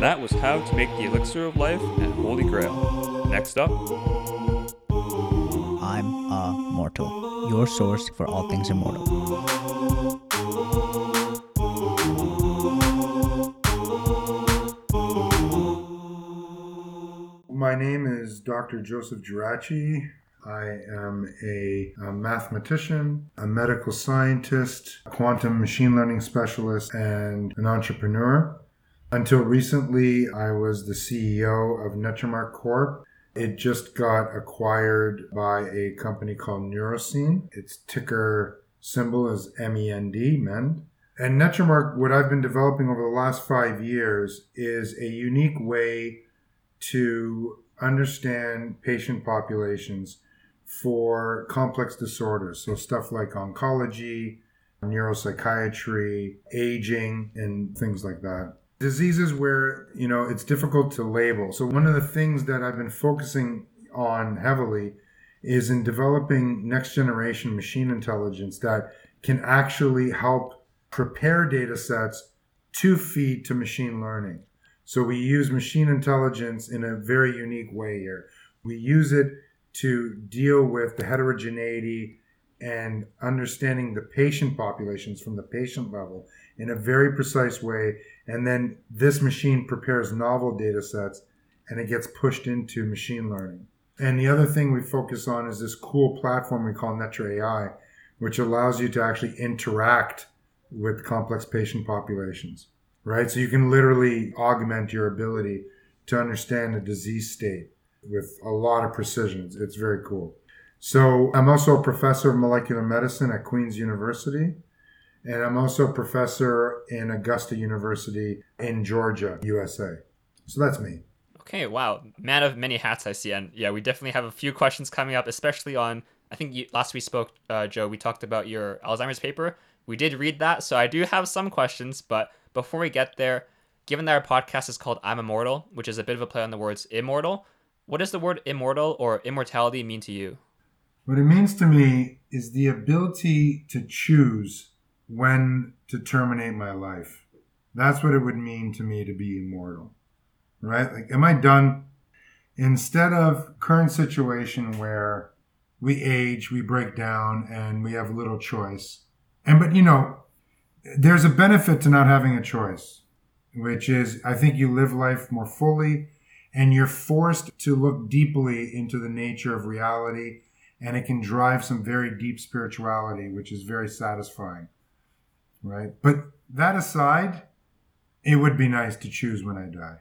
And that was how to make the elixir of life and holy grail. Next up, I'm a mortal, your source for all things immortal. My name is Dr. Joseph Geraci. I am a, a mathematician, a medical scientist, a quantum machine learning specialist, and an entrepreneur. Until recently, I was the CEO of Netramark Corp. It just got acquired by a company called Nurosene. Its ticker symbol is MEND, MEND. And Netramark, what I've been developing over the last five years, is a unique way to understand patient populations for complex disorders. So, stuff like oncology, neuropsychiatry, aging, and things like that. Diseases where, you know, it's difficult to label. So, one of the things that I've been focusing on heavily is in developing next generation machine intelligence that can actually help prepare data sets to feed to machine learning. So we use machine intelligence in a very unique way here. We use it to deal with the heterogeneity and understanding the patient populations from the patient level in a very precise way. And then this machine prepares novel data sets and it gets pushed into machine learning. And the other thing we focus on is this cool platform we call Netra AI, which allows you to actually interact with complex patient populations right? So you can literally augment your ability to understand a disease state with a lot of precision. It's, very cool. So I'm also a professor of molecular medicine at Queen's University. And I'm also a professor in Augusta University in Georgia, USA. So that's me. Okay, wow. Man of many hats, I see. And yeah, we definitely have a few questions coming up, especially on, I think you, last we spoke, uh, Joe, we talked about your Alzheimer's paper. We did read that, so I do have some questions, but before we get there, given that our podcast is called I'm Immortal, which is a bit of a play on the words immortal, what does the word immortal or immortality mean to you? What it means to me is the ability to choose when to terminate my life. That's what it would mean to me to be immortal. Right? Like, am I done? Instead of current situation where we age, we break down, and we have little choice. And but you know, there's a benefit to not having a choice, which is I think you live life more fully and you're forced to look deeply into the nature of reality and it can drive some very deep spirituality which is very satisfying right? But that aside it would be nice to choose when i die.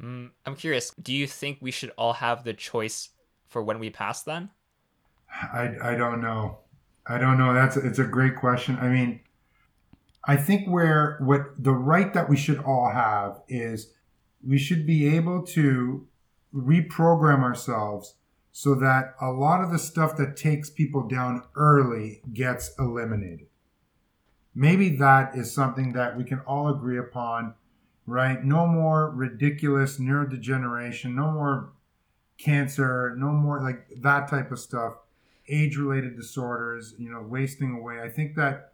Mm, i'm curious do you think we should all have the choice for when we pass then? I i don't know. I don't know. That's it's a great question. I mean I think where what the right that we should all have is we should be able to reprogram ourselves so that a lot of the stuff that takes people down early gets eliminated. Maybe that is something that we can all agree upon, right? No more ridiculous neurodegeneration, no more cancer, no more like that type of stuff, age related disorders, you know, wasting away. I think that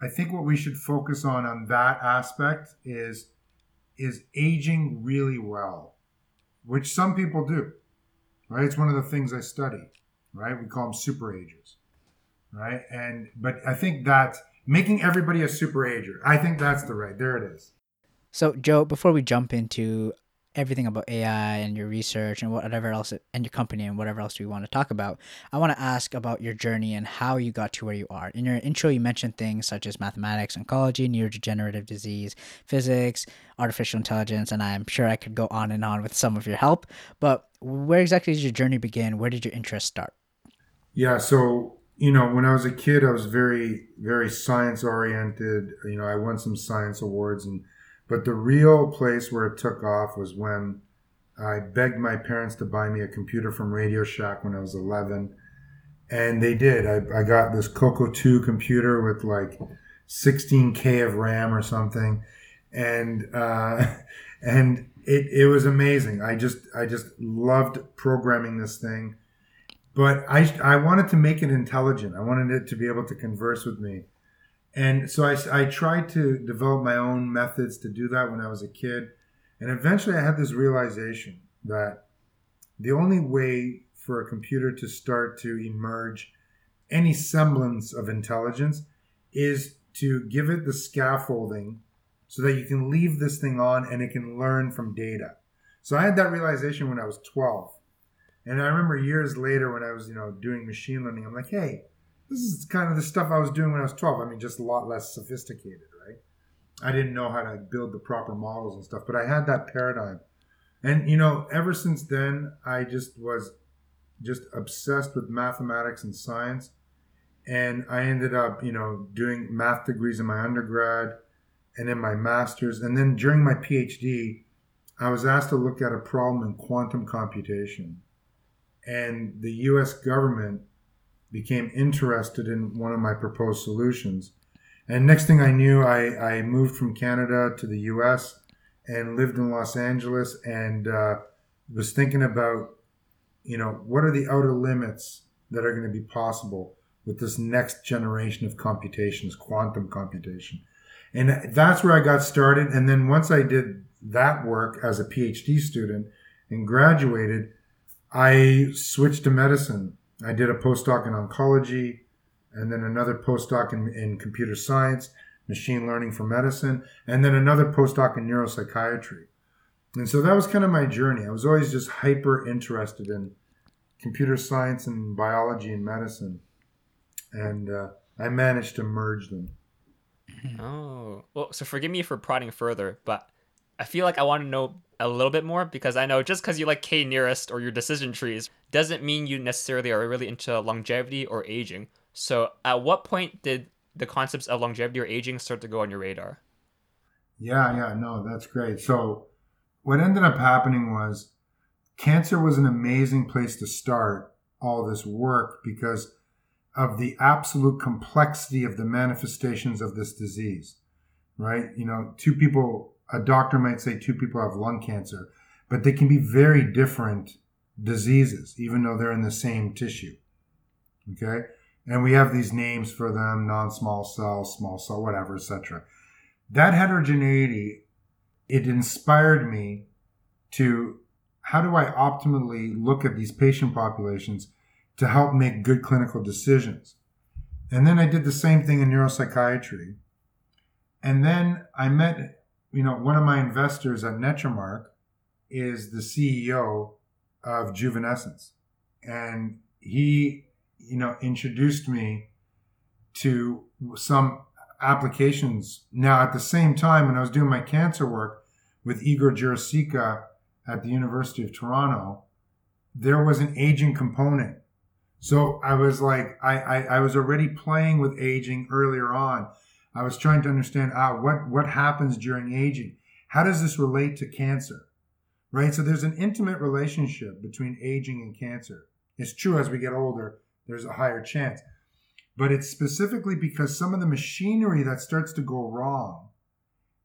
I think what we should focus on on that aspect is is aging really well, which some people do. Right? It's one of the things I study. Right? We call them super agers. Right? And but I think that making everybody a super ager. I think that's the right. There it is. So, Joe, before we jump into everything about AI and your research and whatever else and your company and whatever else we want to talk about, I want to ask about your journey and how you got to where you are. In your intro, you mentioned things such as mathematics, oncology, neurodegenerative disease, physics, artificial intelligence, and I'm sure I could go on and on with some of your help. But where exactly did your journey begin? Where did your interest start? Yeah, so you know, when I was a kid, I was very, very science oriented. You know, I won some science awards and but the real place where it took off was when I begged my parents to buy me a computer from Radio Shack when I was 11. And they did. I, I got this Coco 2 computer with like 16K of RAM or something. And, uh, and it, it was amazing. I just, I just loved programming this thing. But I, I wanted to make it intelligent. I wanted it to be able to converse with me. And so I, I tried to develop my own methods to do that when I was a kid. And eventually I had this realization that the only way for a computer to start to emerge any semblance of intelligence is to give it the scaffolding so that you can leave this thing on and it can learn from data. So I had that realization when I was 12. And I remember years later when I was, you know, doing machine learning, I'm like, hey, this is kind of the stuff I was doing when I was 12. I mean, just a lot less sophisticated, right? I didn't know how to build the proper models and stuff, but I had that paradigm. And, you know, ever since then, I just was just obsessed with mathematics and science. And I ended up, you know, doing math degrees in my undergrad and in my master's. And then during my PhD, I was asked to look at a problem in quantum computation. And the US government became interested in one of my proposed solutions. And next thing I knew, I, I moved from Canada to the US and lived in Los Angeles and uh, was thinking about, you know, what are the outer limits that are going to be possible with this next generation of computations, quantum computation. And that's where I got started. And then once I did that work as a PhD student and graduated, I switched to medicine. I did a postdoc in oncology and then another postdoc in, in computer science, machine learning for medicine, and then another postdoc in neuropsychiatry. And so that was kind of my journey. I was always just hyper interested in computer science and biology and medicine. And uh, I managed to merge them. Mm-hmm. Oh, well, so forgive me for prodding further, but I feel like I want to know a little bit more because I know just because you like K nearest or your decision trees doesn't mean you necessarily are really into longevity or aging. So, at what point did the concepts of longevity or aging start to go on your radar? Yeah, yeah, no, that's great. So, what ended up happening was cancer was an amazing place to start all this work because of the absolute complexity of the manifestations of this disease, right? You know, two people, a doctor might say two people have lung cancer, but they can be very different diseases, even though they're in the same tissue. Okay. And we have these names for them non small cell, small cell, whatever, etc. That heterogeneity, it inspired me to how do I optimally look at these patient populations to help make good clinical decisions. And then I did the same thing in neuropsychiatry. And then I met, you know, one of my investors at Netramark is the CEO of Juvenescence. And he, you know, introduced me to some applications. Now, at the same time, when I was doing my cancer work with Igor Jurisica at the University of Toronto, there was an aging component so I was like, I, I, I was already playing with aging earlier on. I was trying to understand ah, what, what happens during aging. How does this relate to cancer? Right? So there's an intimate relationship between aging and cancer. It's true as we get older, there's a higher chance. But it's specifically because some of the machinery that starts to go wrong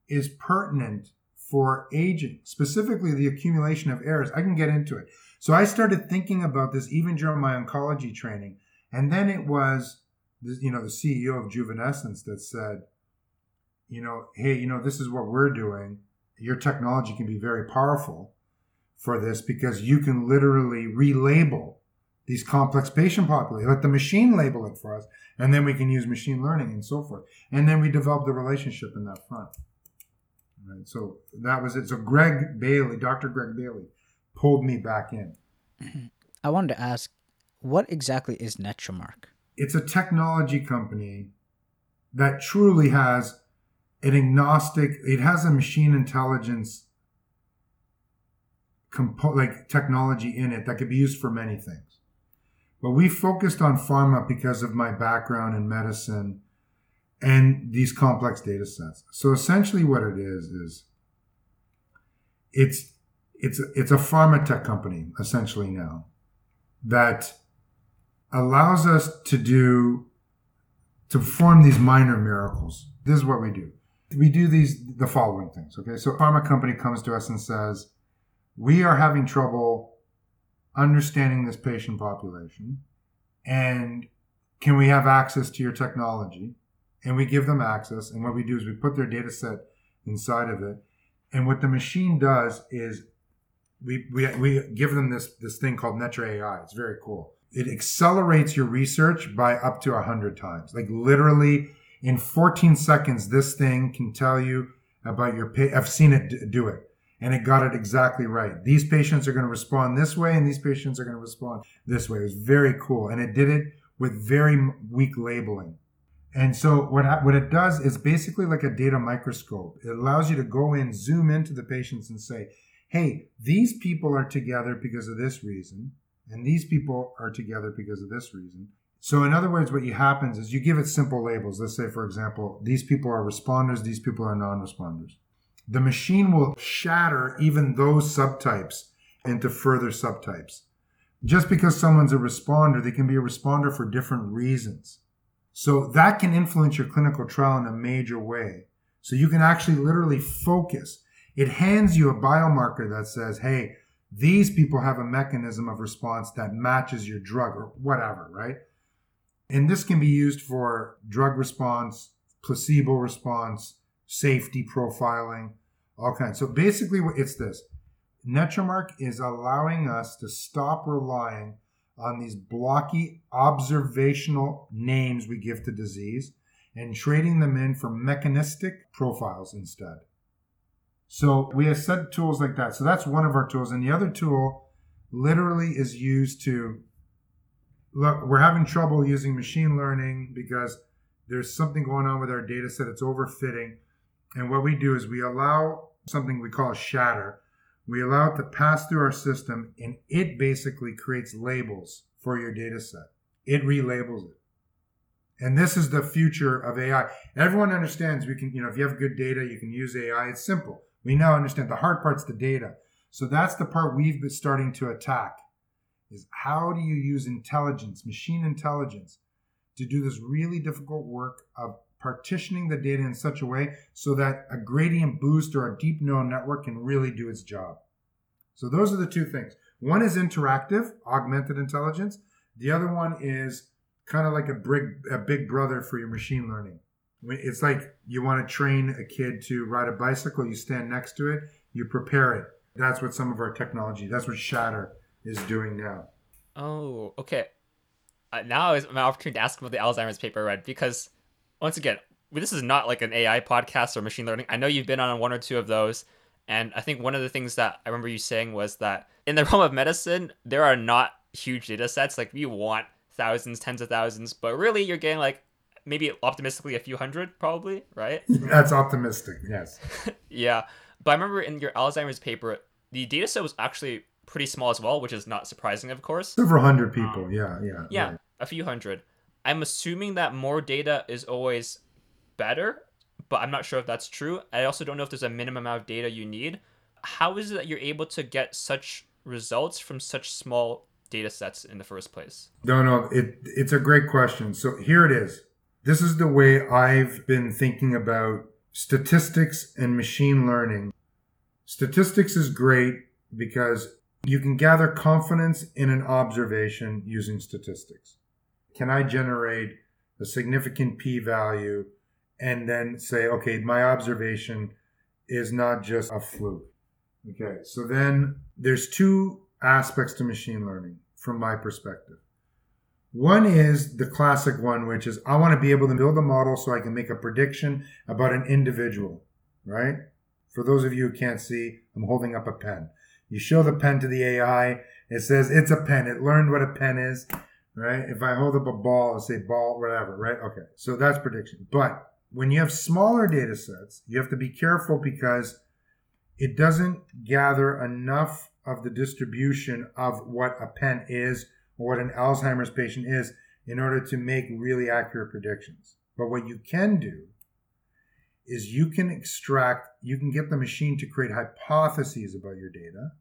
is pertinent for aging, specifically the accumulation of errors. I can get into it. So I started thinking about this even during my oncology training. And then it was, you know, the CEO of Juvenescence that said, you know, hey, you know, this is what we're doing. Your technology can be very powerful for this because you can literally relabel these complex patient populations. Let the machine label it for us, and then we can use machine learning and so forth. And then we developed the relationship in that front. Right. So that was it. So Greg Bailey, Dr. Greg Bailey, pulled me back in. I wanted to ask, what exactly is Netramark? It's a technology company that truly has an agnostic. It has a machine intelligence compo- like technology in it that could be used for many things. But we focused on pharma because of my background in medicine and these complex data sets. So essentially what it is is it's it's it's a pharma tech company essentially now that allows us to do to perform these minor miracles. This is what we do. We do these the following things. Okay, so a pharma company comes to us and says, "We are having trouble understanding this patient population, and can we have access to your technology?" And we give them access. And what we do is we put their data set inside of it, And what the machine does is we, we, we give them this, this thing called Netra AI. It's very cool. It accelerates your research by up to 100 times. Like literally in 14 seconds, this thing can tell you about your I've seen it do it and it got it exactly right. These patients are going to respond this way and these patients are going to respond this way. It was very cool. And it did it with very weak labeling. And so what, what it does is basically like a data microscope. It allows you to go in, zoom into the patients and say, hey, these people are together because of this reason, and these people are together because of this reason. So, in other words, what happens is you give it simple labels. Let's say, for example, these people are responders, these people are non responders. The machine will shatter even those subtypes into further subtypes. Just because someone's a responder, they can be a responder for different reasons. So that can influence your clinical trial in a major way. So you can actually literally focus. It hands you a biomarker that says, hey, these people have a mechanism of response that matches your drug or whatever, right? And this can be used for drug response, placebo response, safety profiling, all kinds. So basically, it's this NetraMark is allowing us to stop relying on these blocky observational names we give to disease and trading them in for mechanistic profiles instead. So we have set tools like that. So that's one of our tools. And the other tool literally is used to look, we're having trouble using machine learning because there's something going on with our data set. It's overfitting. And what we do is we allow something we call a shatter. We allow it to pass through our system and it basically creates labels for your data set. It relabels it. And this is the future of AI. Everyone understands we can, you know, if you have good data, you can use AI. It's simple. We now understand the hard part's the data. So that's the part we've been starting to attack is how do you use intelligence, machine intelligence, to do this really difficult work of partitioning the data in such a way so that a gradient boost or a deep neural network can really do its job. So those are the two things. One is interactive, augmented intelligence. The other one is kind of like a big, a big brother for your machine learning. It's like you want to train a kid to ride a bicycle, you stand next to it, you prepare it. That's what some of our technology, that's what Shatter is doing now. Oh, okay. Uh, now is my opportunity to ask about the Alzheimer's paper, read Because once again, this is not like an AI podcast or machine learning. I know you've been on one or two of those. And I think one of the things that I remember you saying was that in the realm of medicine, there are not huge data sets. Like we want thousands, tens of thousands, but really you're getting like maybe optimistically a few hundred, probably, right? That's optimistic, yes. yeah. But I remember in your Alzheimer's paper, the data set was actually pretty small as well, which is not surprising, of course. Several hundred people, um, yeah, yeah. Yeah, right. a few hundred. I'm assuming that more data is always better, but I'm not sure if that's true. I also don't know if there's a minimum amount of data you need. How is it that you're able to get such results from such small data sets in the first place? No, no, it, it's a great question. So here it is. This is the way I've been thinking about statistics and machine learning. Statistics is great because you can gather confidence in an observation using statistics. Can I generate a significant p value and then say, okay, my observation is not just a fluke? Okay, so then there's two aspects to machine learning from my perspective. One is the classic one, which is I want to be able to build a model so I can make a prediction about an individual, right? For those of you who can't see, I'm holding up a pen. You show the pen to the AI, it says it's a pen. It learned what a pen is, right? If I hold up a ball, i say ball, whatever, right? Okay. So that's prediction. But when you have smaller data sets, you have to be careful because it doesn't gather enough of the distribution of what a pen is what an Alzheimer's patient is in order to make really accurate predictions. But what you can do is you can extract, you can get the machine to create hypotheses about your data.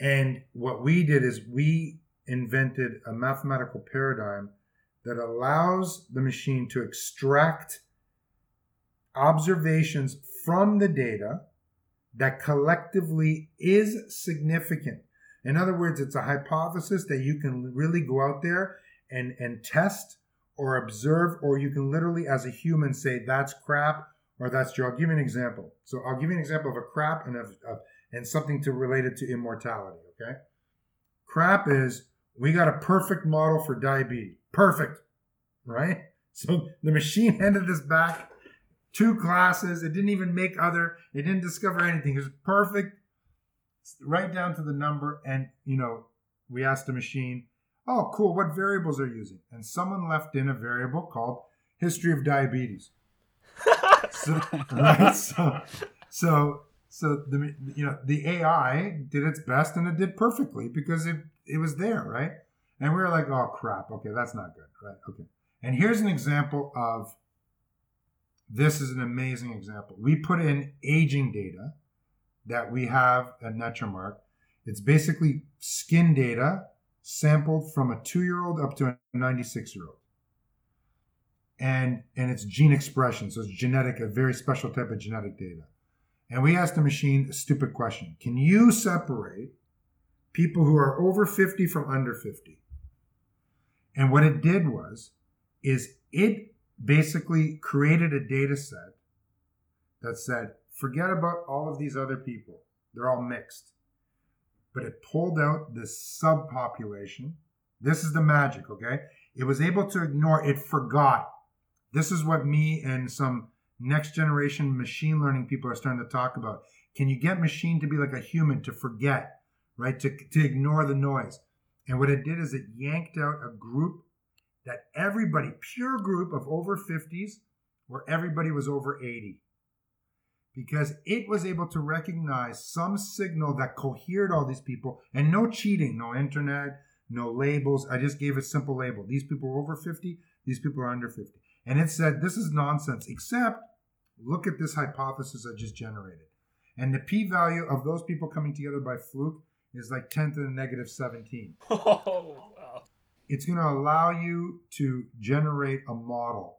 And what we did is we invented a mathematical paradigm that allows the machine to extract observations from the data that collectively is significant. In other words, it's a hypothesis that you can really go out there and, and test or observe, or you can literally, as a human, say that's crap or that's true. I'll give you an example. So I'll give you an example of a crap and of, of and something to relate it to immortality. Okay, crap is we got a perfect model for diabetes. Perfect, right? So the machine handed this back two classes. It didn't even make other. It didn't discover anything. It was perfect, right down to the number. And you know, we asked the machine, "Oh, cool. What variables are you using?" And someone left in a variable called history of diabetes. so, right? So, so, so the you know the AI did its best and it did perfectly because it it was there, right? And we were like, "Oh crap. Okay, that's not good, right? Okay." And here's an example of this is an amazing example. We put in aging data that we have at Netramark. It's basically skin data sampled from a two year old up to a 96 year old. And, and it's gene expression. So it's genetic, a very special type of genetic data. And we asked the machine a stupid question Can you separate people who are over 50 from under 50? And what it did was, is it basically created a data set that said, forget about all of these other people. They're all mixed. But it pulled out this subpopulation. This is the magic, okay? It was able to ignore, it forgot. This is what me and some next generation machine learning people are starting to talk about. Can you get machine to be like a human, to forget, right? To, to ignore the noise. And what it did is it yanked out a group that everybody, pure group of over 50s, where everybody was over 80. Because it was able to recognize some signal that cohered all these people and no cheating, no internet, no labels. I just gave a simple label. These people are over 50, these people are under 50. And it said, this is nonsense, except look at this hypothesis I just generated. And the p value of those people coming together by fluke is like 10 to the negative 17. Oh, wow it's going to allow you to generate a model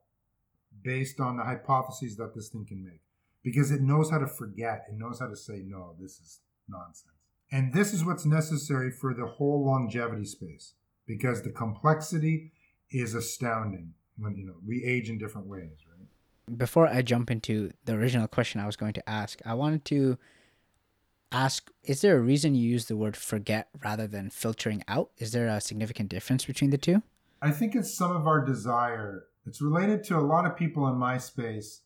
based on the hypotheses that this thing can make because it knows how to forget it knows how to say no this is nonsense and this is what's necessary for the whole longevity space because the complexity is astounding when you know we age in different ways right before i jump into the original question i was going to ask i wanted to ask is there a reason you use the word forget rather than filtering out? Is there a significant difference between the two? I think it's some of our desire. It's related to a lot of people in my space.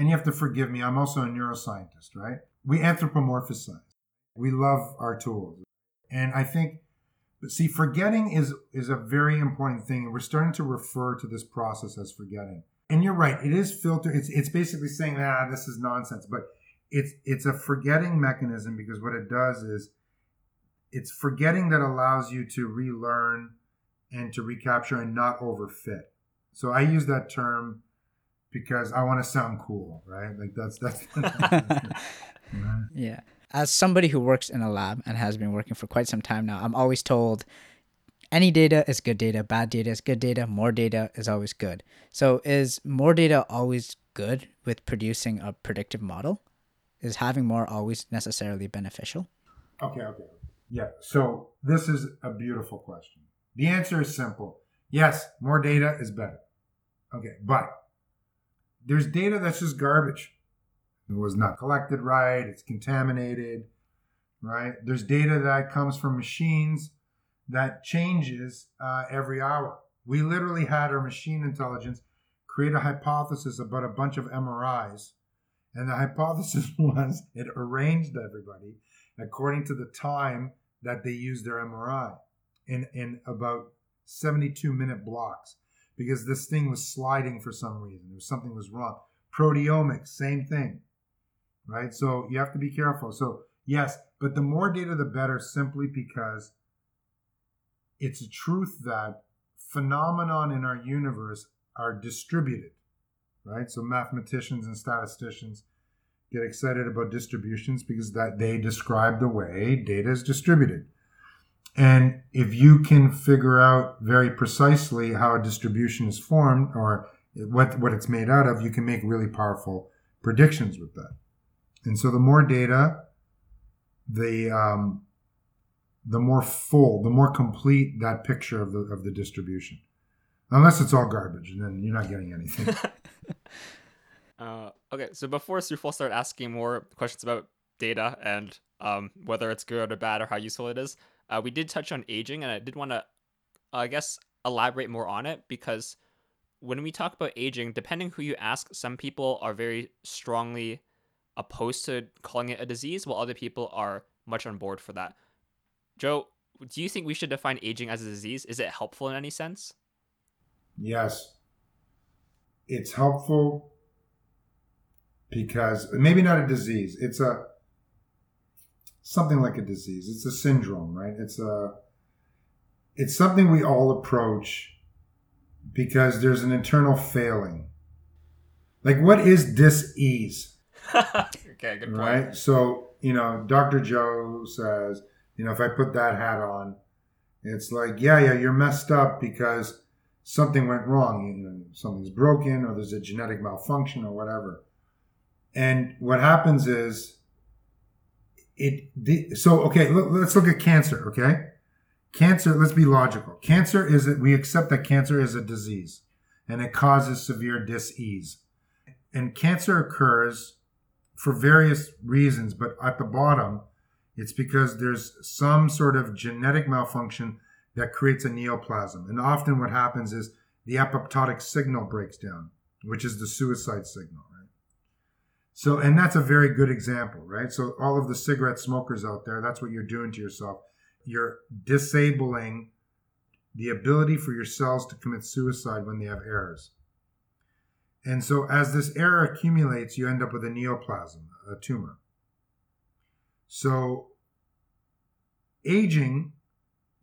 And you have to forgive me, I'm also a neuroscientist, right? We anthropomorphize. We love our tools. And I think but see, forgetting is is a very important thing, and we're starting to refer to this process as forgetting. And you're right; it is filter. It's it's basically saying, ah, this is nonsense. But it's it's a forgetting mechanism because what it does is it's forgetting that allows you to relearn and to recapture and not overfit. So I use that term because I want to sound cool, right? Like that's that's Yeah. As somebody who works in a lab and has been working for quite some time now, I'm always told any data is good data, bad data is good data, more data is always good. So is more data always good with producing a predictive model? is having more always necessarily beneficial? Okay, okay. Yeah. So this is a beautiful question. The answer is simple. Yes, more data is better. Okay, but there's data that's just garbage. It was not collected right, it's contaminated, right? There's data that comes from machines that changes uh, every hour. We literally had our machine intelligence create a hypothesis about a bunch of MRIs and the hypothesis was it arranged everybody according to the time that they used their MRI in, in about 72 minute blocks because this thing was sliding for some reason. There was something was wrong. Proteomics, same thing. Right? So you have to be careful. So yes, but the more data the better simply because it's a truth that phenomenon in our universe are distributed right? So mathematicians and statisticians get excited about distributions because that they describe the way data is distributed. And if you can figure out very precisely how a distribution is formed or what, what it's made out of, you can make really powerful predictions with that. And so the more data, the um, the more full, the more complete that picture of the of the distribution. Unless it's all garbage, and then you're not getting anything. Uh, okay, so before Sufal start asking more questions about data and um, whether it's good or bad or how useful it is, uh, we did touch on aging, and I did want to, I guess, elaborate more on it because when we talk about aging, depending who you ask, some people are very strongly opposed to calling it a disease, while other people are much on board for that. Joe, do you think we should define aging as a disease? Is it helpful in any sense? Yes. It's helpful because maybe not a disease. It's a something like a disease. It's a syndrome, right? It's a it's something we all approach because there's an internal failing. Like what is dis-ease? okay, good point. Right? So, you know, Dr. Joe says, you know, if I put that hat on, it's like, yeah, yeah, you're messed up because something went wrong. You know, something's broken or there's a genetic malfunction or whatever. And what happens is it the, so okay, let's look at cancer, okay? Cancer, let's be logical. Cancer is that we accept that cancer is a disease and it causes severe dis-ease. And cancer occurs for various reasons, but at the bottom, it's because there's some sort of genetic malfunction that creates a neoplasm. And often what happens is the apoptotic signal breaks down, which is the suicide signal? So, and that's a very good example, right? So, all of the cigarette smokers out there, that's what you're doing to yourself. You're disabling the ability for your cells to commit suicide when they have errors. And so, as this error accumulates, you end up with a neoplasm, a tumor. So, aging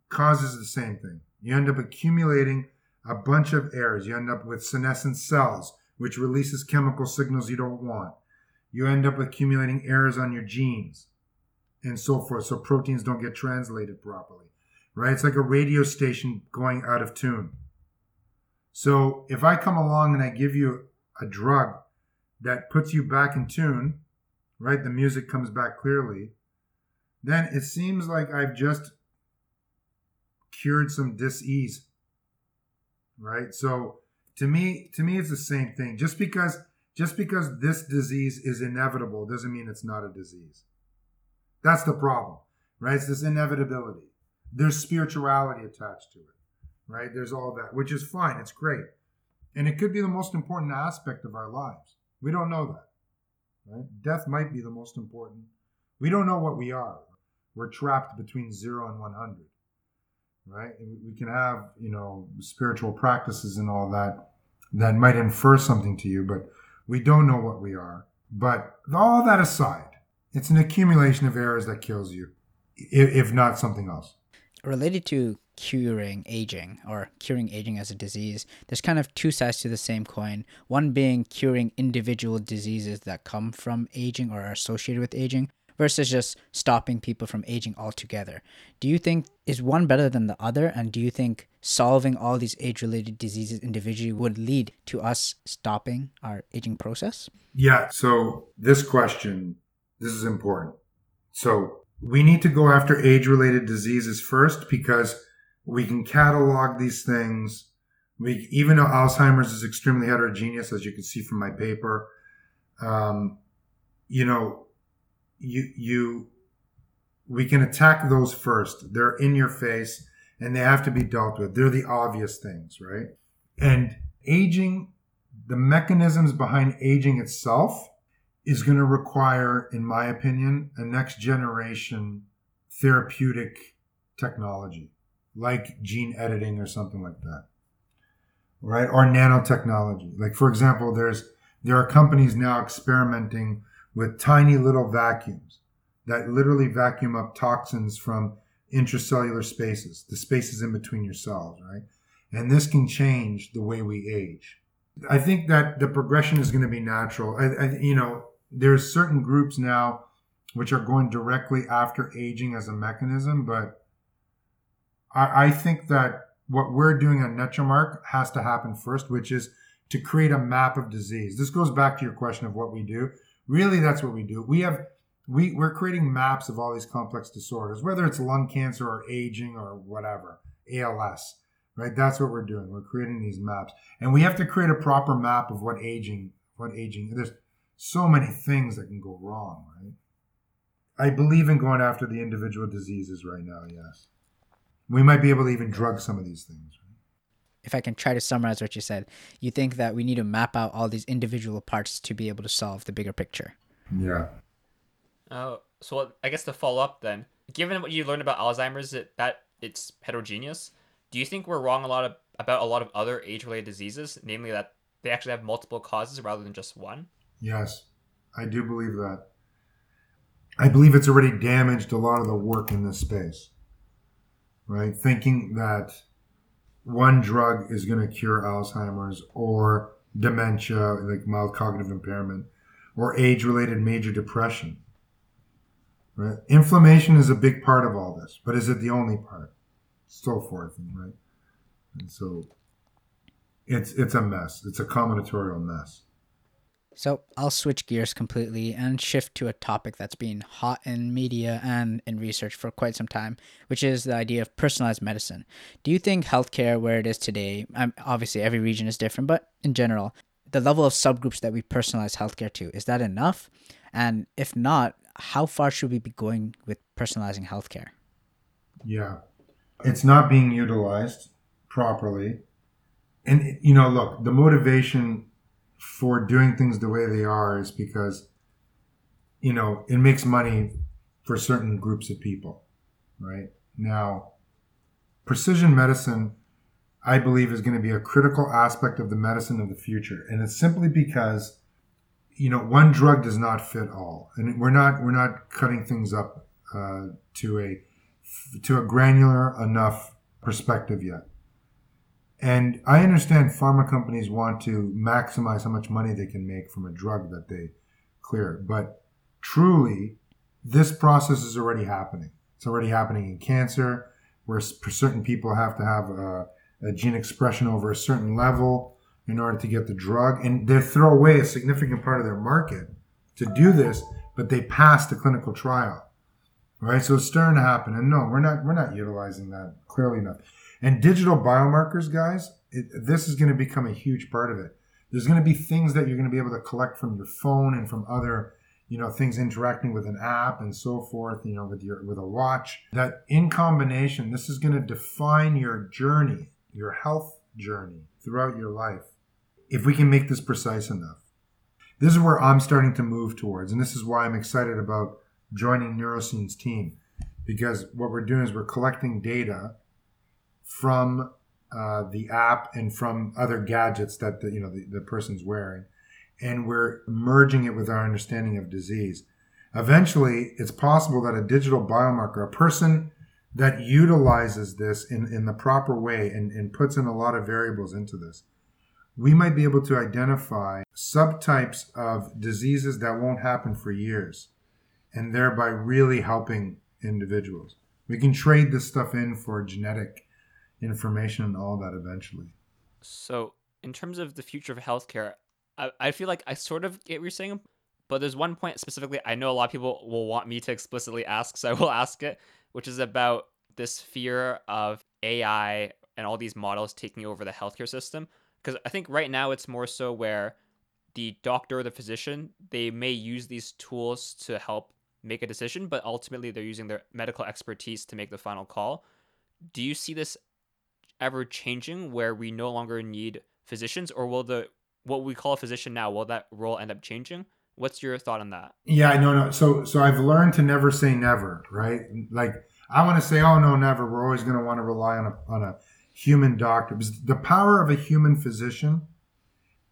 causes the same thing. You end up accumulating a bunch of errors. You end up with senescent cells, which releases chemical signals you don't want. You end up accumulating errors on your genes and so forth. So proteins don't get translated properly, right? It's like a radio station going out of tune. So if I come along and I give you a drug that puts you back in tune, right? The music comes back clearly. Then it seems like I've just cured some dis-ease right so to me to me it's the same thing just because just because this disease is inevitable doesn't mean it's not a disease. That's the problem right? It's this inevitability. There's spirituality attached to it right? There's all that which is fine. It's great. And it could be the most important aspect of our lives. We don't know that right? Death might be the most important. We don't know what we are. We're trapped between 0 and 100 right? And We can have, you know, spiritual practices and all that that might infer something to you, but we don't know what we are. But all that aside, it's an accumulation of errors that kills you, if not something else. Related to curing aging or curing aging as a disease, there's kind of two sides to the same coin. One being curing individual diseases that come from aging or are associated with aging, versus just stopping people from aging altogether. Do you think is one better than the other? And do you think solving all these age related diseases individually would lead to us stopping our aging process? Yeah. So, this question, this is important. So, we need to go after age related diseases first because we can catalog these things. We, even though Alzheimer's is extremely heterogeneous, as you can see from my paper, um, you know, you you we can attack those first. They're in your face and they have to be dealt with. They're the obvious things, right? And aging, the mechanisms behind aging itself is going to require, in my opinion, a next generation therapeutic technology like gene editing or something like that. Right? Or nanotechnology. Like for example, there's there are companies now experimenting with tiny little vacuums that literally vacuum up toxins from intracellular spaces, the spaces in between your cells, right? And this can change the way we age. I think that the progression is going to be natural. I, I, you know, there's certain groups now which are going directly after aging as a mechanism, but I, I think that what we're doing on NetraMark has to happen first, which is to create a map of disease. This goes back to your question of what we do. Really, that's what we do. We have we we're creating maps of all these complex disorders, whether it's lung cancer or aging or whatever, ALS. Right? That's what we're doing. We're creating these maps, and we have to create a proper map of what aging what aging. There's so many things that can go wrong, right? I believe in going after the individual diseases right now. Yes, we might be able to even drug some of these things. If I can try to summarize what you said, you think that we need to map out all these individual parts to be able to solve the bigger picture. Yeah. Oh, so I guess to follow up then, given what you learned about Alzheimer's, that, that it's heterogeneous, do you think we're wrong a lot of, about a lot of other age-related diseases, namely that they actually have multiple causes rather than just one? Yes, I do believe that. I believe it's already damaged a lot of the work in this space. Right? Thinking that one drug is going to cure Alzheimer's or dementia, like mild cognitive impairment, or age related major depression. Right? Inflammation is a big part of all this, but is it the only part? So forth, right? And so it's it's a mess. It's a combinatorial mess. So I'll switch gears completely and shift to a topic that's been hot in media and in research for quite some time, which is the idea of personalized medicine. Do you think healthcare, where it is today, um, obviously every region is different, but in general, the level of subgroups that we personalize healthcare to, is that enough? And if not, how far should we be going with personalizing healthcare? Yeah, it's not being utilized properly. And, you know, look, the motivation for doing things the way they are is because you know it makes money for certain groups of people right? Now precision medicine i believe is going to be a critical aspect of the medicine of the future. And it's simply because you know one drug does not fit all. And we're not we're not cutting things up uh, to a to a granular enough perspective yet and I understand pharma companies want to maximize how much money they can make from a drug that they clear. But truly, this process is already happening. It's already happening in cancer, where certain people have to have a, a gene expression over a certain level in order to get the drug. And they throw away a significant part of their market to do this, but they pass the clinical trial. Right? So it's starting to happen. And no, we're not we're not utilizing that clearly enough. And digital biomarkers, guys, it, this is going to become a huge part of it. There's going to be things that you're going to be able to collect from your phone and from other, you know, things interacting with an app and so forth, you know, with your with a watch. That in combination, this is going to define your journey, your health journey throughout your life. If we can make this precise enough. This is where I'm starting to move towards, and this is why I'm excited about joining Nurosene's team because what we're doing is we're collecting data from uh, the app and from other gadgets that the, you know the, the person's wearing, and we're merging it with our understanding of disease. Eventually, it's possible that a digital biomarker, a person that utilizes this in, in the proper way and, and puts in a lot of variables into this, we might be able to identify subtypes of diseases that won't happen for years and thereby really helping individuals. We can trade this stuff in for genetic information and all that eventually. So, in terms of the future of healthcare, I, I feel like I sort of get what you're saying, but there's one point specifically I know a lot of people will want me to explicitly ask, so I will ask it, which is about this fear of AI and all these models taking over the healthcare system. Because I think right now it's more so where the doctor or the physician they may use these tools to help make a decision, but ultimately they're using their medical expertise to make the final call. Do you see this ever changing where we no longer need physicians or will the what we call a physician now will that role end up changing? What's your thought on that? Yeah no no so so i've learned to never say never right? Like i want to say oh no never. We're always going to want to rely on a on a human doctor because the power of a human physician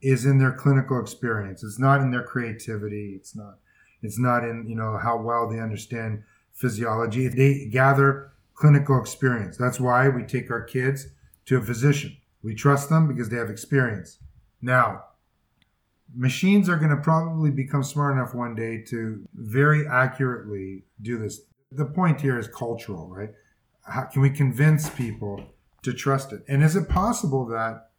is in their clinical experience. It's not in their creativity. It's not it's not in you know how well they understand physiology. They gather clinical experience. That's why we take our kids to a physician. We trust them because they have experience. Now, machines are going to probably become smart enough one day to very accurately do this. The point here is cultural, right? How can we convince people to trust it? And is it possible that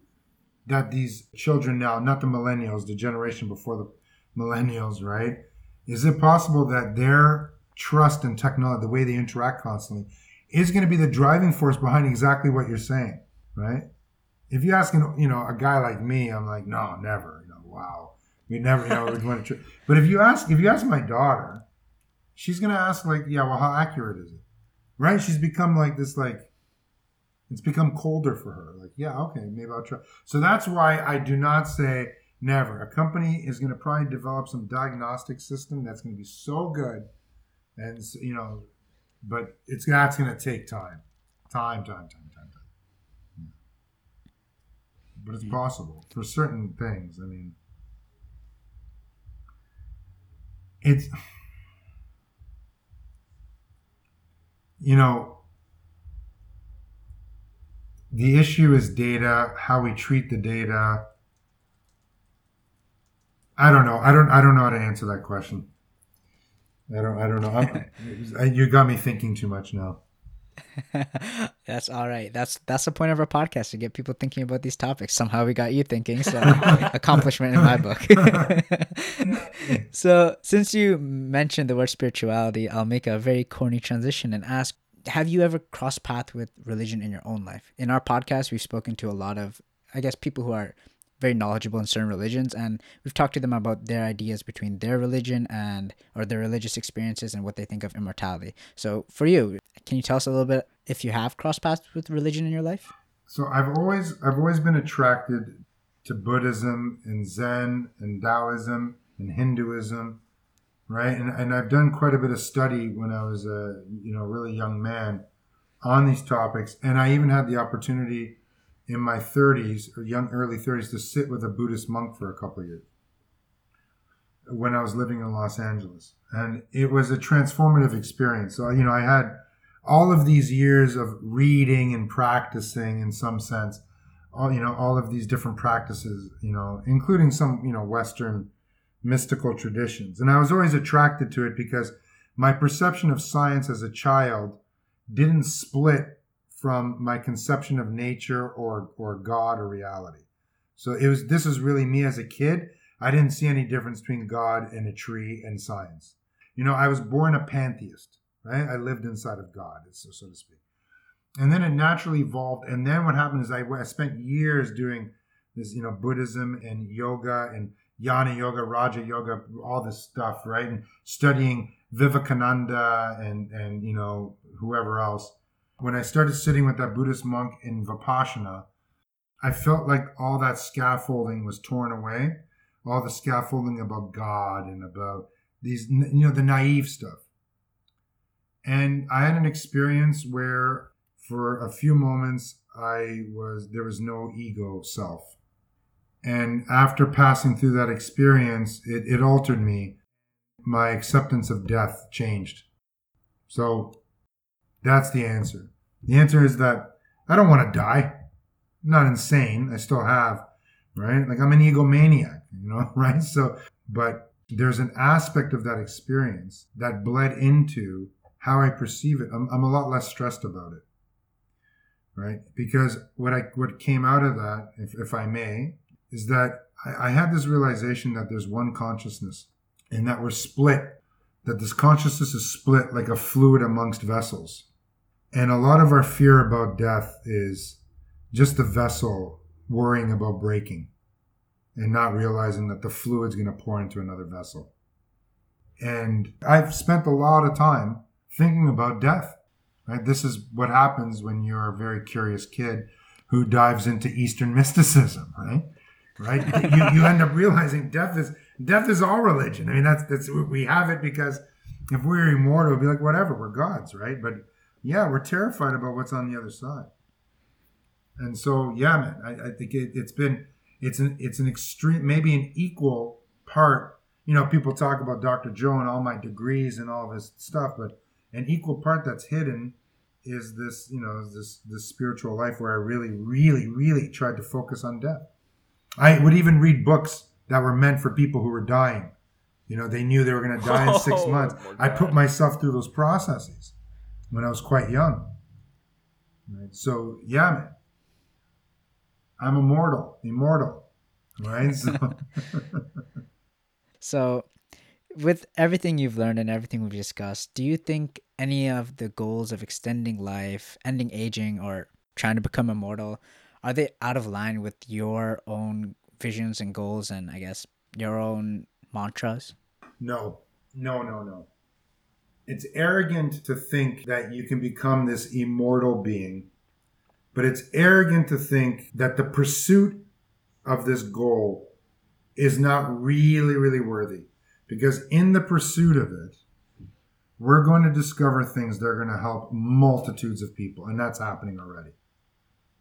that these children now, not the millennials, the generation before the millennials, right? Is it possible that their trust in technology, the way they interact constantly, is going to be the driving force behind exactly what you're saying? Right? If you ask, you know, a guy like me, I'm like, no, never. You know, wow, We never, you know, we went to church. But if you ask, if you ask my daughter, she's gonna ask like, yeah, well, how accurate is it? Right? She's become like this, like it's become colder for her. Like, yeah, okay, maybe I'll try. So that's why I do not say never. A company is going to probably develop some diagnostic system that's going to be so good, and you know, but it's that's going to take time, time, time, time, time. But it's mm-hmm. possible for certain things. I mean, it's you know the issue is data, how we treat the data. I don't know. I don't. I don't know how to answer that question. I don't. I don't know. I, you got me thinking too much now. that's all right. That's that's the point of our podcast to get people thinking about these topics. Somehow we got you thinking, so accomplishment in my book. so since you mentioned the word spirituality, I'll make a very corny transition and ask have you ever crossed path with religion in your own life? In our podcast, we've spoken to a lot of, I guess, people who are very knowledgeable in certain religions, and we've talked to them about their ideas between their religion and or their religious experiences and what they think of immortality. So, for you, can you tell us a little bit if you have crossed paths with religion in your life? So, I've always I've always been attracted to Buddhism and Zen and Taoism and Hinduism right? And, and I've done quite a bit of study when I was a you know really young man on these topics, and I even had the opportunity in my 30s or young early 30s to sit with a Buddhist monk for a couple of years when I was living in Los Angeles, and it was a transformative experience. So you know I had all of these years of reading and practicing in some sense all you know all of these different practices you know including some you know western mystical traditions. And I was always attracted to it because my perception of science as a child didn't split from my conception of nature or, or God or reality. So it was this was really me as a kid. I didn't see any difference between God and a tree and science. You know, I was born a pantheist, right? I lived inside of God, so, so to speak. And then it naturally evolved. And then what happened is I, I spent years doing this, you know, Buddhism and yoga and Jnana Yoga, Raja Yoga, all this stuff, right? And studying Vivekananda and and you know whoever else. When I started sitting with that Buddhist monk in Vipassana, I felt like all that scaffolding was torn away, all the scaffolding about God and about these, you know, the naive stuff. And I had an experience where, for a few moments, I was there was no ego self and after passing through that experience, it, it altered me. My acceptance of death changed. So that's the answer. The answer is that I don't want to die. I'm not insane. I still have, right? Like I'm an egomaniac, you know, right? So, but there's an aspect of that experience that bled into how I perceive it. I'm, I'm a lot less stressed about it, right? Because what I what came out of that, if, if I may, is that I, I had this realization that there's one consciousness and that we're split, that this consciousness is split like a fluid amongst vessels. And a lot of our fear about death is just the vessel worrying about breaking and not realizing that the fluid's going to pour into another vessel. And I've spent a lot of time thinking about death. Right? This is what happens when you're a very curious kid who dives into Eastern mysticism, right? right? you, you end up realizing death is death is all religion. I mean, that's that's we have it because if we are immortal, it'd be like whatever, we're gods, right? But yeah, we're terrified about what's on the other side. And so, yeah, man, I, I think it, has been it's an it's an extreme, maybe an equal part. You know, people talk about Dr. Joe and all my degrees and all this stuff, but an equal part that's hidden is this, you know, this this spiritual life where I really, really, really tried to focus on death. I would even read books that were meant for people who were dying. You know, they knew they were going to die in six oh, months. I put myself through those processes when I was quite young. Right? So, yeah, man, I'm immortal, immortal, right? So, so, with everything you've learned and everything we've discussed, do you think any of the goals of extending life, ending aging, or trying to become immortal are they out of line with your own visions and goals and I guess your own mantras? No, no, no, no. It's arrogant to think that you can become this immortal being, but it's arrogant to think that the pursuit of this goal is not really, really worthy. Because in the pursuit of it, we're going to discover things that are going to help multitudes of people, and that's happening already.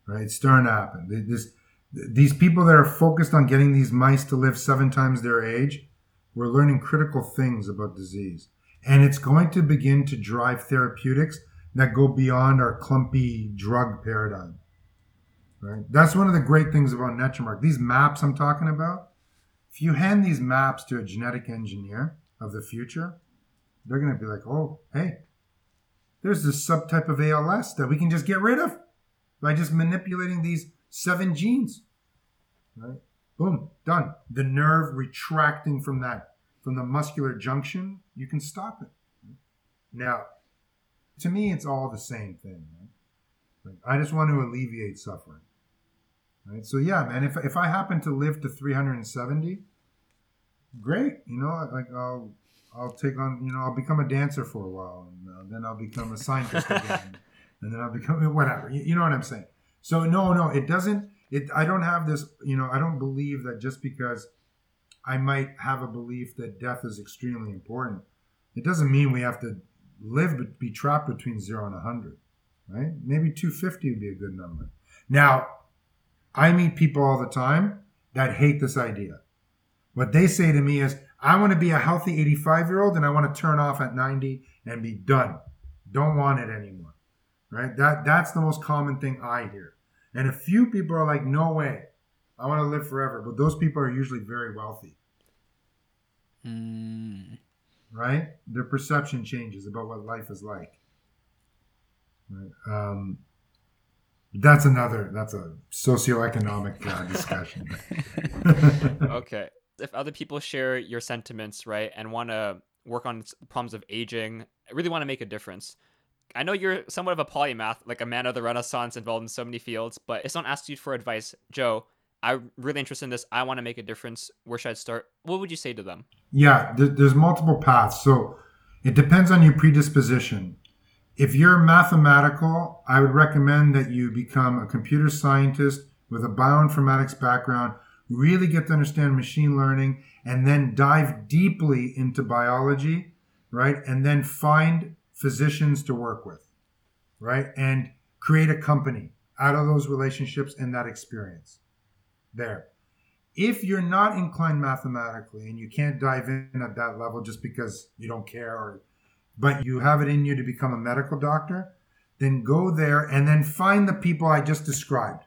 Right? It's starting to happen. This, these people that are focused on getting these mice to live seven times their age, we're learning critical things about disease. And it's going to begin to drive therapeutics that go beyond our clumpy drug paradigm. Right? That's one of the great things about NetraMark. These maps I'm talking about, if you hand these maps to a genetic engineer of the future, they're going to be like, oh, hey, there's this subtype of ALS that we can just get rid of by just manipulating these seven genes. Right? Boom, done. The nerve retracting from that, from the muscular junction, you can stop it. Now, to me, it's all the same thing. Right? I just want to alleviate suffering. Right? So yeah, man, if, if I happen to live to 370, great. You know, like I'll I'll take on, you know, I'll become a dancer for a while, and uh, then I'll become a scientist again, and then I'll become whatever. You, you know what I'm saying? So no, no, it doesn't. It I don't have this. You know, I don't believe that just because I might have a belief that death is extremely important, it doesn't mean we have to live but be trapped between zero and a hundred. Right? Maybe 250 would be a good number. Now, I meet people all the time that hate this idea. What they say to me is, I want to be a healthy 85 year old and I want to turn off at 90 and be done. Don't want it anymore. Right? That that's the most common thing I hear. And a few people are like, no way. I want to live forever. But those people are usually very wealthy. Mm. Right? Their perception changes about what life is like. Right? Um, that's another that's a socioeconomic uh, discussion okay if other people share your sentiments, right, and want to work on problems of aging, really want to make a difference. I know you're somewhat of a polymath, like a man of the Renaissance involved in so many fields, but if someone asks you for advice, Joe, I'm really interested in this. I want to make a difference. Where should I start? What would you say to them? Yeah, there's multiple paths. So it depends on your predisposition. If you're mathematical, I would recommend that you become a computer scientist with a bioinformatics background really get to understand machine learning, and then dive deeply into biology, right? And then find physicians to work with, right? And create a company out of those relationships and that experience. There. If you're not inclined mathematically and you can't dive in at that level just because you don't care or but you have it in you to become a medical doctor, then go there and then find the people I just described.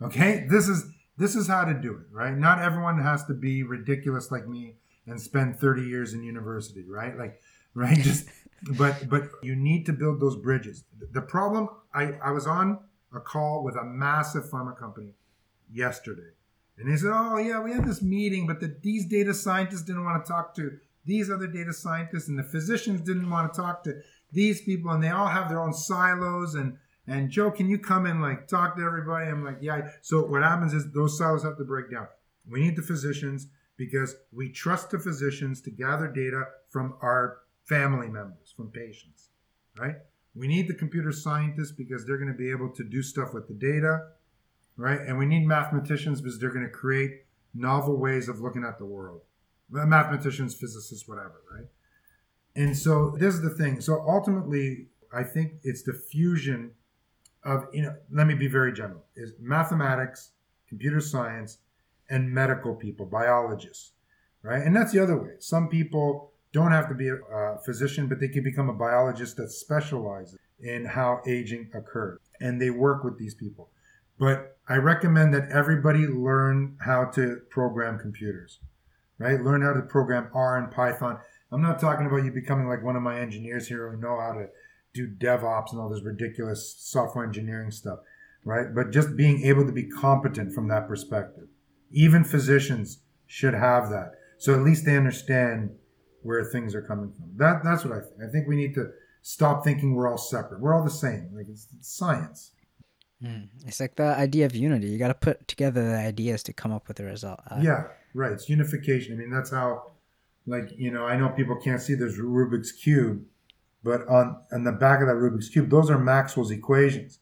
Okay? This is this is how to do it, right? Not everyone has to be ridiculous like me and spend 30 years in university, right? Like, right? Just, but, but you need to build those bridges. The problem, I, I was on a call with a massive pharma company yesterday. And they said, oh, yeah, we had this meeting, but the, these data scientists didn't want to talk to these other data scientists, and the physicians didn't want to talk to these people, and they all have their own silos. And and Joe, can you come and like talk to everybody? I'm like, yeah. So what happens is those silos have to break down. We need the physicians because we trust the physicians to gather data from our family members, from patients, right? We need the computer scientists because they're going to be able to do stuff with the data, right? And we need mathematicians because they're going to create novel ways of looking at the world. Mathematicians, physicists, whatever, right? And so this is the thing. So ultimately, I think it's the fusion of you know let me be very general is mathematics computer science and medical people biologists right and that's the other way some people don't have to be a, physician but they can become a biologist that specializes in how aging occurs and they work with these people but i recommend that everybody learn how to program computers right learn how to program r and python i'm not talking about you becoming like one of my engineers here who know how to do DevOps and all this ridiculous software engineering stuff, right? But just being able to be competent from that perspective. Even physicians should have that. So at least they understand where things are coming from. That that's what I think. I think we need to stop thinking we're all separate. We're all the same. Like it's, it's science. Mm. It's like the idea of unity. You got to put together the ideas to come up with a result. Uh, yeah, right. It's unification. I mean, that's how, like, you know, I know people can't see this Rubik's Cube, but on, on the back of that Rubik's Cube, those are Maxwell's equations.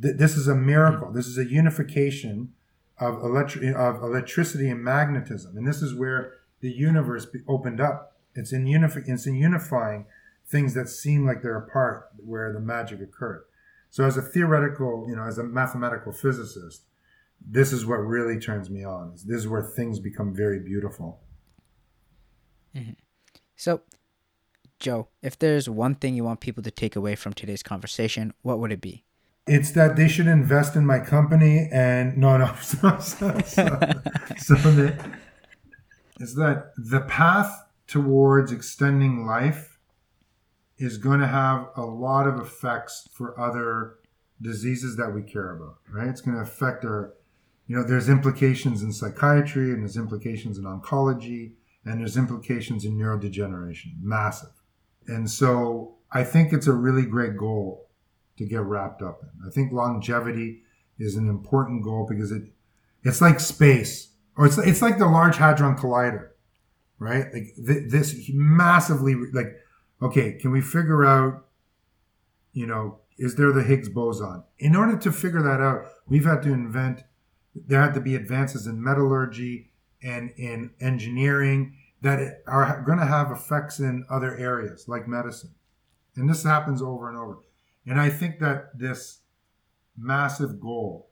Th- this is a miracle. This is a unification of, electri- of electricity and magnetism. And this is where the universe be- opened up. It's in, unifi- it's in unifying things that seem like they're apart where the magic occurred. So as a theoretical, you know, as a mathematical physicist, this is what really turns me on. This is where things become very beautiful. So, Joe, if there's one thing you want people to take away from today's conversation, what would it be? It's that they should invest in my company and no, no. So, so, so, so that, is that the path towards extending life is going to have a lot of effects for other diseases that we care about, right? It's going to affect our, you know, there's implications in psychiatry and there's implications in oncology and there's implications in neurodegeneration, massive. And so I think it's a really great goal to get wrapped up in. I think longevity is an important goal because it it's like space or it's it's like the Large Hadron Collider, right? Like th- this massively like okay, can we figure out you know is there the Higgs boson? In order to figure that out, we've had to invent there had to be advances in metallurgy and in engineering that are going to have effects in other areas like medicine. And this happens over and over. And I think that this massive goal,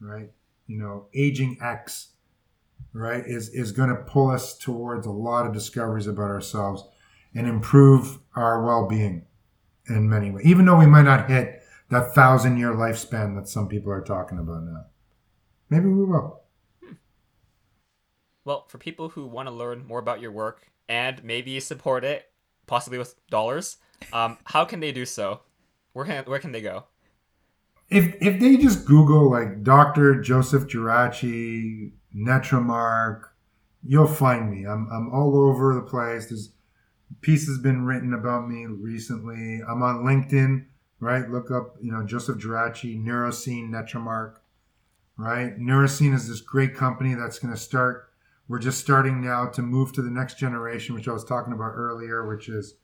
right, you know, aging X, right, is, is going to pull us towards a lot of discoveries about ourselves and improve our well being in many ways, even though we might not hit that thousand year lifespan that some people are talking about now. Maybe we will. Well, for people who want to learn more about your work and maybe support it, possibly with dollars, um, how can they do so? Where can where can they go? If if they just Google like Dr. Joseph Geraci, Netramark, you'll find me. I'm I'm all over the place. There's pieces been written about me recently. I'm on LinkedIn, right? Look up, you know, Joseph Geraci, Nurosene, Netramark, right? Nurosene is this great company that's going to start. We're just starting now to move to the next generation, which I was talking about earlier, which is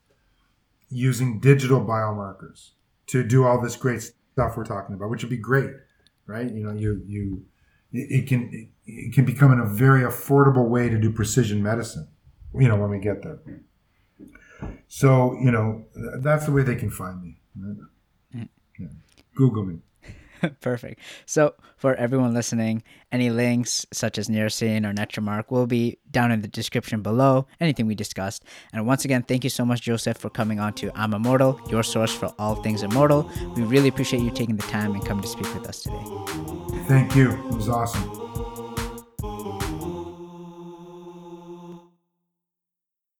using digital biomarkers to do all this great stuff we're talking about, which would be great, right? You know, you you it, it can it can become a very affordable way to do precision medicine. You know, when we get there. So you know, that's the way they can find me. Right? Yeah. Google me. Perfect. So, for everyone listening, any links such as Nurosene or Netramark will be down in the description below, anything we discussed. And once again, thank you so much, Joseph, for coming on to I'm Immortal, your source for all things immortal. We really appreciate you taking the time and coming to speak with us today. Thank you. It was awesome.